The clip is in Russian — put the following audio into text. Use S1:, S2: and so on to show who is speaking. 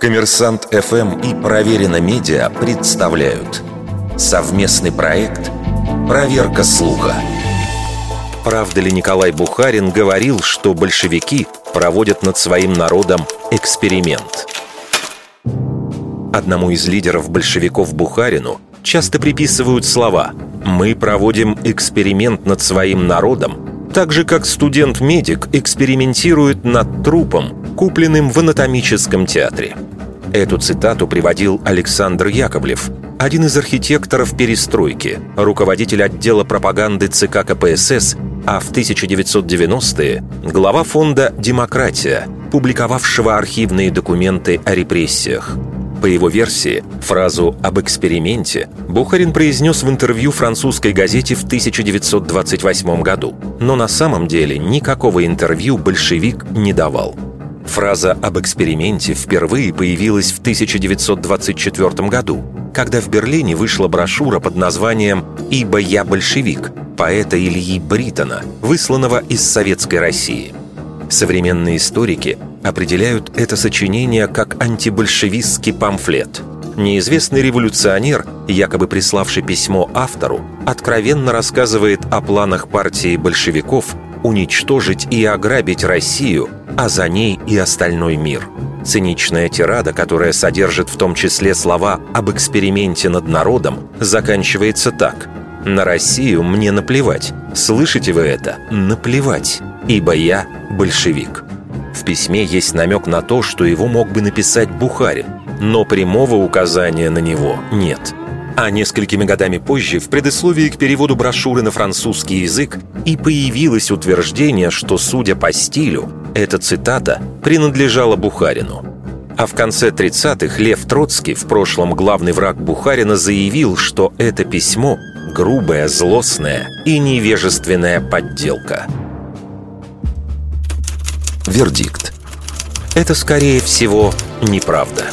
S1: Коммерсант ФМ и Проверено Медиа представляют совместный проект «Проверка слуха». Правда ли Николай Бухарин говорил, что большевики проводят над своим народом эксперимент? Одному из лидеров большевиков Бухарину часто приписывают слова «Мы проводим эксперимент над своим народом», так же как студент-медик экспериментирует над трупом, купленным в анатомическом театре. Эту цитату приводил Александр Яковлев, один из архитекторов перестройки, руководитель отдела пропаганды ЦК КПСС, а в 1990-е глава фонда «Демократия», публиковавшего архивные документы о репрессиях. По его версии, фразу об эксперименте Бухарин произнес в интервью французской газете в 1928 году, но на самом деле никакого интервью большевик не давал. Фраза об эксперименте впервые появилась в 1924 году, когда в Берлине вышла брошюра под названием «Ибо я большевик» поэта Ильи Бритона, высланного из Советской России. Современные историки определяют это сочинение как антибольшевистский памфлет. Неизвестный революционер, якобы приславший письмо автору, откровенно рассказывает о планах партии большевиков уничтожить и ограбить Россию, а за ней и остальной мир. Циничная тирада, которая содержит в том числе слова об эксперименте над народом, заканчивается так. «На Россию мне наплевать. Слышите вы это? Наплевать. Ибо я большевик». В письме есть намек на то, что его мог бы написать Бухарин, но прямого указания на него нет – а несколькими годами позже в предисловии к переводу брошюры на французский язык и появилось утверждение, что, судя по стилю, эта цитата принадлежала Бухарину. А в конце 30-х Лев Троцкий, в прошлом главный враг Бухарина, заявил, что это письмо – грубая, злостная и невежественная подделка. Вердикт. Это, скорее всего, неправда.